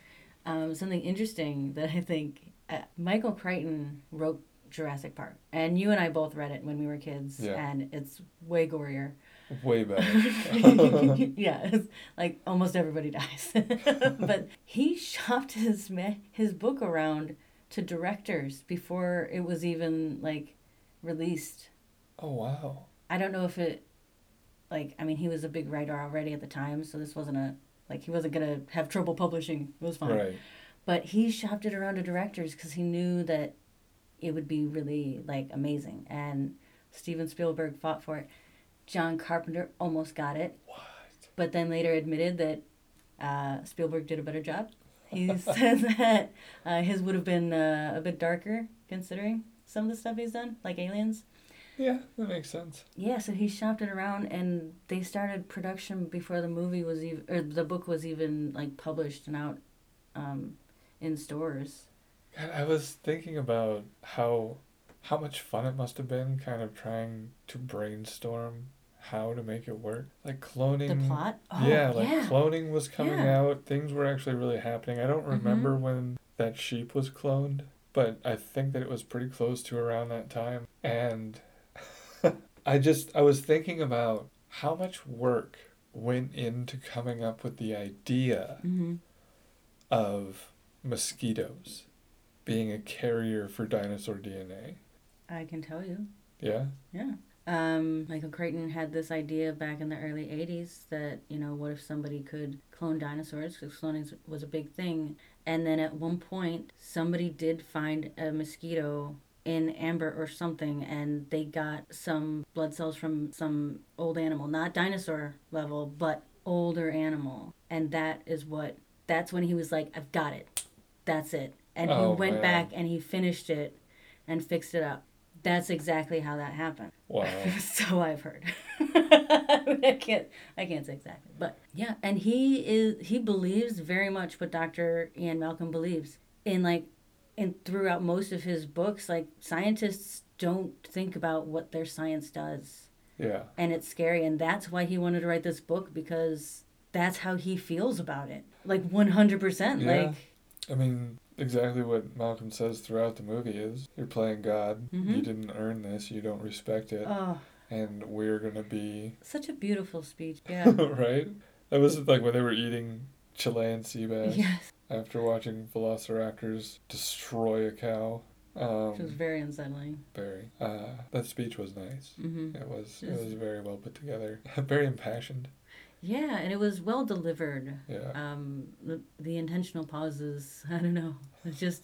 um, something interesting that I think uh, Michael Crichton wrote Jurassic Park. And you and I both read it when we were kids, Yeah. and it's way gorier. Way better. yeah, it's like almost everybody dies. but he shopped his ma- his book around to directors before it was even like released. oh wow. I don't know if it like I mean he was a big writer already at the time, so this wasn't a like he wasn't gonna have trouble publishing. It was fine. Right. But he shopped it around to directors because he knew that it would be really like amazing. And Steven Spielberg fought for it. John Carpenter almost got it, What? but then later admitted that uh, Spielberg did a better job. He said that uh, his would have been uh, a bit darker considering some of the stuff he's done, like Aliens. Yeah, that makes sense. Yeah, so he shopped it around, and they started production before the movie was even, or the book was even like published and out um, in stores. God, I was thinking about how how much fun it must have been kind of trying to brainstorm how to make it work. Like cloning The plot. Oh, yeah, like yeah. cloning was coming Yeah. out. Things were actually really happening. I don't Mhm. remember when that sheep was cloned, but I think that it was pretty close to around that time. And I just I was thinking about how much work went into coming up with the idea hmm of mosquitoes being a carrier for dinosaur DNA. I can tell you. Yeah? Yeah. Um, Michael Crichton had this idea back in the early 80s that, you know, what if somebody could clone dinosaurs? Because cloning was a big thing. And then at one point, somebody did find a mosquito in amber or something, and they got some blood cells from some old animal, not dinosaur level, but older animal. And that is what, that's when he was like, I've got it. That's it. And he Oh, went man. back and he finished it and fixed it up That's exactly how that happened. Wow. so I've heard. I can't I can't say exactly. But yeah, and he is he believes very much what Dr. Ian Malcolm believes. In like and throughout most of his books, like scientists don't think about what their science does. Yeah. And it's scary and that's why he wanted to write this book because that's how he feels about it. Like 100%. Yeah. Like I mean, exactly what Malcolm says throughout the movie is you're playing God. You Mhm. didn't earn this. You don't respect it. oh, and we're going to be. such a beautiful speech. Yeah. right? That was like when they were eating Chilean sea bass yes. after watching velociraptors destroy a cow. Um, Which was very unsettling. very. Uh, that speech was nice. hmm It was. It was very well put together. very impassioned. Yeah, and it was well delivered. Yeah. Um, the, the intentional pauses, I don't know. It's just,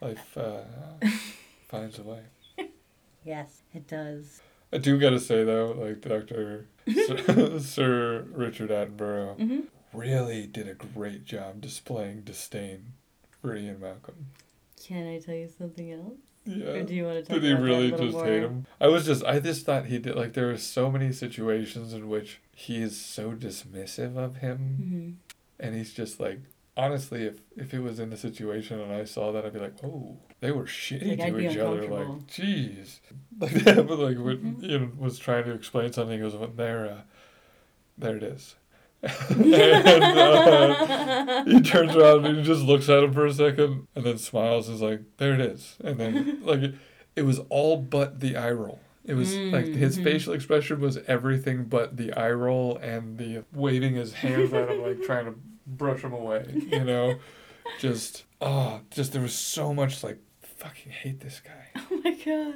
Life uh, finds a way. yes, it does. I do gotta say though, like Doctor Sir, Sir Richard Attenborough hmm really did a great job displaying disdain for Ian Malcolm. Can I tell you something else? Yeah. Or do you want to talk Did he about that a really just more? hate him? I was just, I just thought he did, like, there are so many situations in which he is so dismissive of him. hmm And he's just like, honestly, if, if it was in the situation and I saw that, I'd be like, oh, they were shitty Like, to each other. Like, jeez. Like that, but like when Mhm. Ian was trying to explain something, he goes, well, there, uh, there it is. And uh, he turns around and he just looks at him for a second and then smiles and is like, there it is. And then, like, it, it was all but the eye roll. It was like his Mhm. facial expression was everything but the eye roll and the waving his hands at him, like trying to brush him away, you know? Just, oh, just there was so much, like, fucking hate this guy. Oh my god.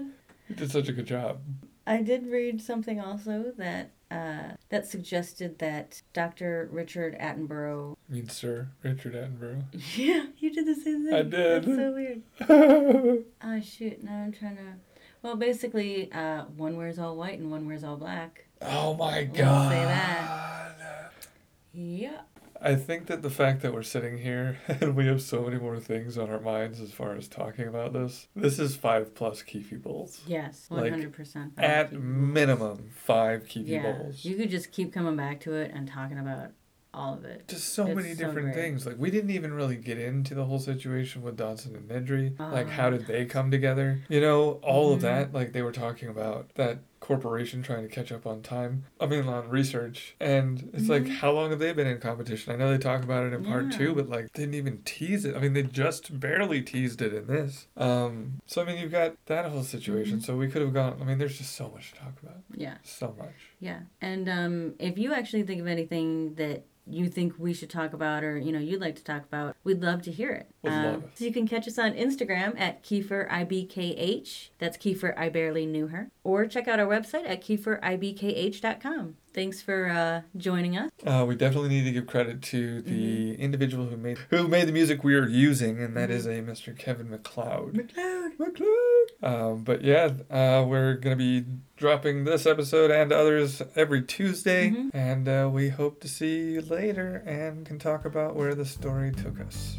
He did such a good job. I did read something also that uh, that suggested that Dr. Richard Attenborough. I mean, Sir Richard Attenborough. Yeah, you did the same thing. I did. That's so weird. Oh shoot! Now I'm trying to. Well, basically, uh, one wears all white and one wears all black. oh my We'll god. say that. Yeah. I think that the fact that we're sitting here and we have so many more things on our minds as far as talking about this, this is five plus kief bowls. Yes. One hundred percent. At minimum, five kief Yeah. bowls. You could just keep coming back to it and talking about all of it. Just so It's many so different great. things. Like we didn't even really get into the whole situation with Dodson and Nedry. like Oh. how did they come together? You know, all of Mhm. that. Like they were talking about that corporation trying to catch up on time. I mean on research. And it's like Mhm. how long have they been in competition? I know they talk about it in part Yeah. two, but like didn't even tease it. I mean they just barely teased it in this. Um so I mean you've got that whole situation. Mhm. So we could have gone I mean there's just so much to talk about. Yeah. So much. Yeah. And um, if you actually think of anything that you think we should talk about or you know you'd like to talk about we'd love to hear it. Um, so you can catch us on instagram at kiefer ibkh that's kiefer i barely knew her. Or check out our website at kieferibkh.com thanks for uh, joining us Uh, we definitely need to give credit to the individual who made who made the music we are using, and that Mhm. is a Mr. Kevin MacLeod. MacLeod. MacLeod. Um, but yeah, uh, we're gonna be dropping this episode and others every Tuesday, Mhm. and uh, we hope to see you later and can talk about where the story took us.